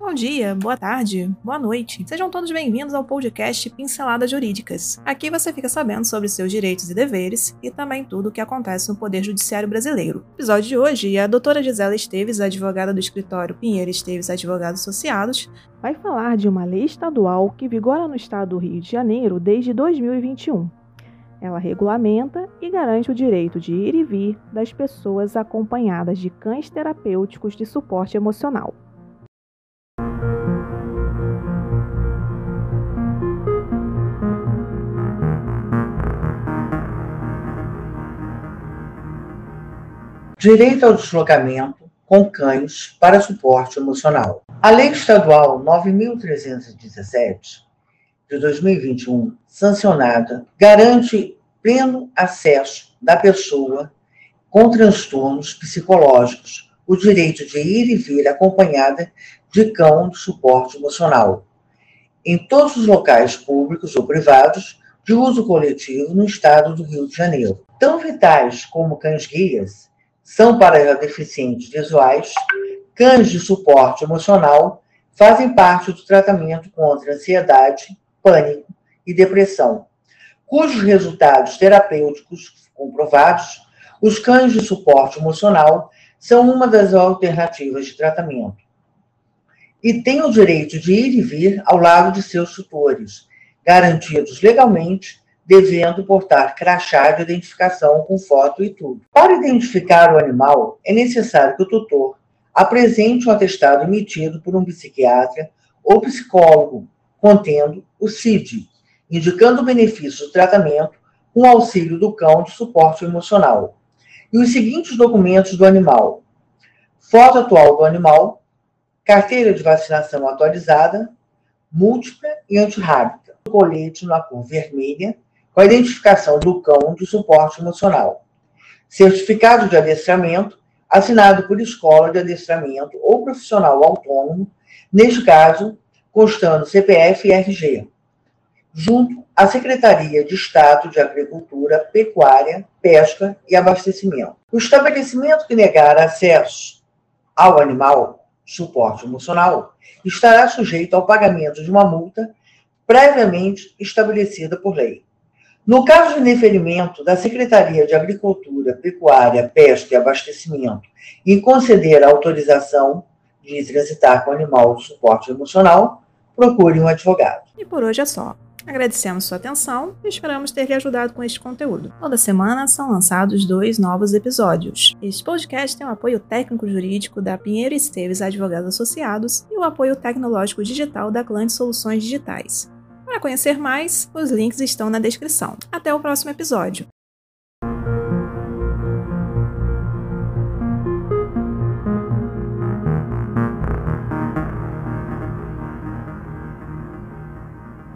Bom dia, boa tarde, boa noite. Sejam todos bem-vindos ao podcast Pinceladas Jurídicas. Aqui você fica sabendo sobre seus direitos e deveres e também tudo o que acontece no Poder Judiciário Brasileiro. No episódio de hoje, a doutora Gisela Esteves, advogada do escritório Pinheiro Esteves Advogados Associados, vai falar de uma lei estadual que vigora no estado do Rio de Janeiro desde 2021. Ela regulamenta e garante o direito de ir e vir das pessoas acompanhadas de cães terapêuticos de suporte emocional. Direito ao deslocamento com cães para suporte emocional. A Lei Estadual 9.317 de 2021, sancionada, garante pleno acesso da pessoa com transtornos psicológicos o direito de ir e vir acompanhada de cão de suporte emocional em todos os locais públicos ou privados de uso coletivo no estado do Rio de Janeiro. Tão vitais como cães-guias são para deficientes visuais, cães de suporte emocional fazem parte do tratamento contra ansiedade, pânico e depressão, cujos resultados terapêuticos comprovados, os cães de suporte emocional são uma das alternativas de tratamento. E têm o direito de ir e vir ao lado de seus tutores, garantidos legalmente devendo portar crachá de identificação com foto e tudo. Para identificar o animal, é necessário que o tutor apresente um atestado emitido por um psiquiatra ou psicólogo contendo o CID, indicando o benefício do tratamento com auxílio do cão de suporte emocional. E os seguintes documentos do animal: foto atual do animal, carteira de vacinação atualizada, múltipla e antirrábica, colete na cor vermelha com a identificação do cão de suporte emocional. Certificado de adestramento, assinado por escola de adestramento ou profissional autônomo, neste caso, constando CPF e RG, junto à Secretaria de Estado de Agricultura, Pecuária, Pesca e Abastecimento. O estabelecimento que negar acesso ao animal, suporte emocional, estará sujeito ao pagamento de uma multa previamente estabelecida por lei. No caso de indeferimento da Secretaria de Agricultura, Pecuária, Pesca e Abastecimento em conceder a autorização de transitar com animal de suporte emocional, procure um advogado. E por hoje é só. Agradecemos sua atenção e esperamos ter lhe ajudado com este conteúdo. Toda semana são lançados dois novos episódios. Este podcast tem o apoio técnico-jurídico da Pinheiro Esteves Advogados Associados e o apoio tecnológico digital da Clã de Soluções Digitais. Para conhecer mais, os links estão na descrição. Até o próximo episódio.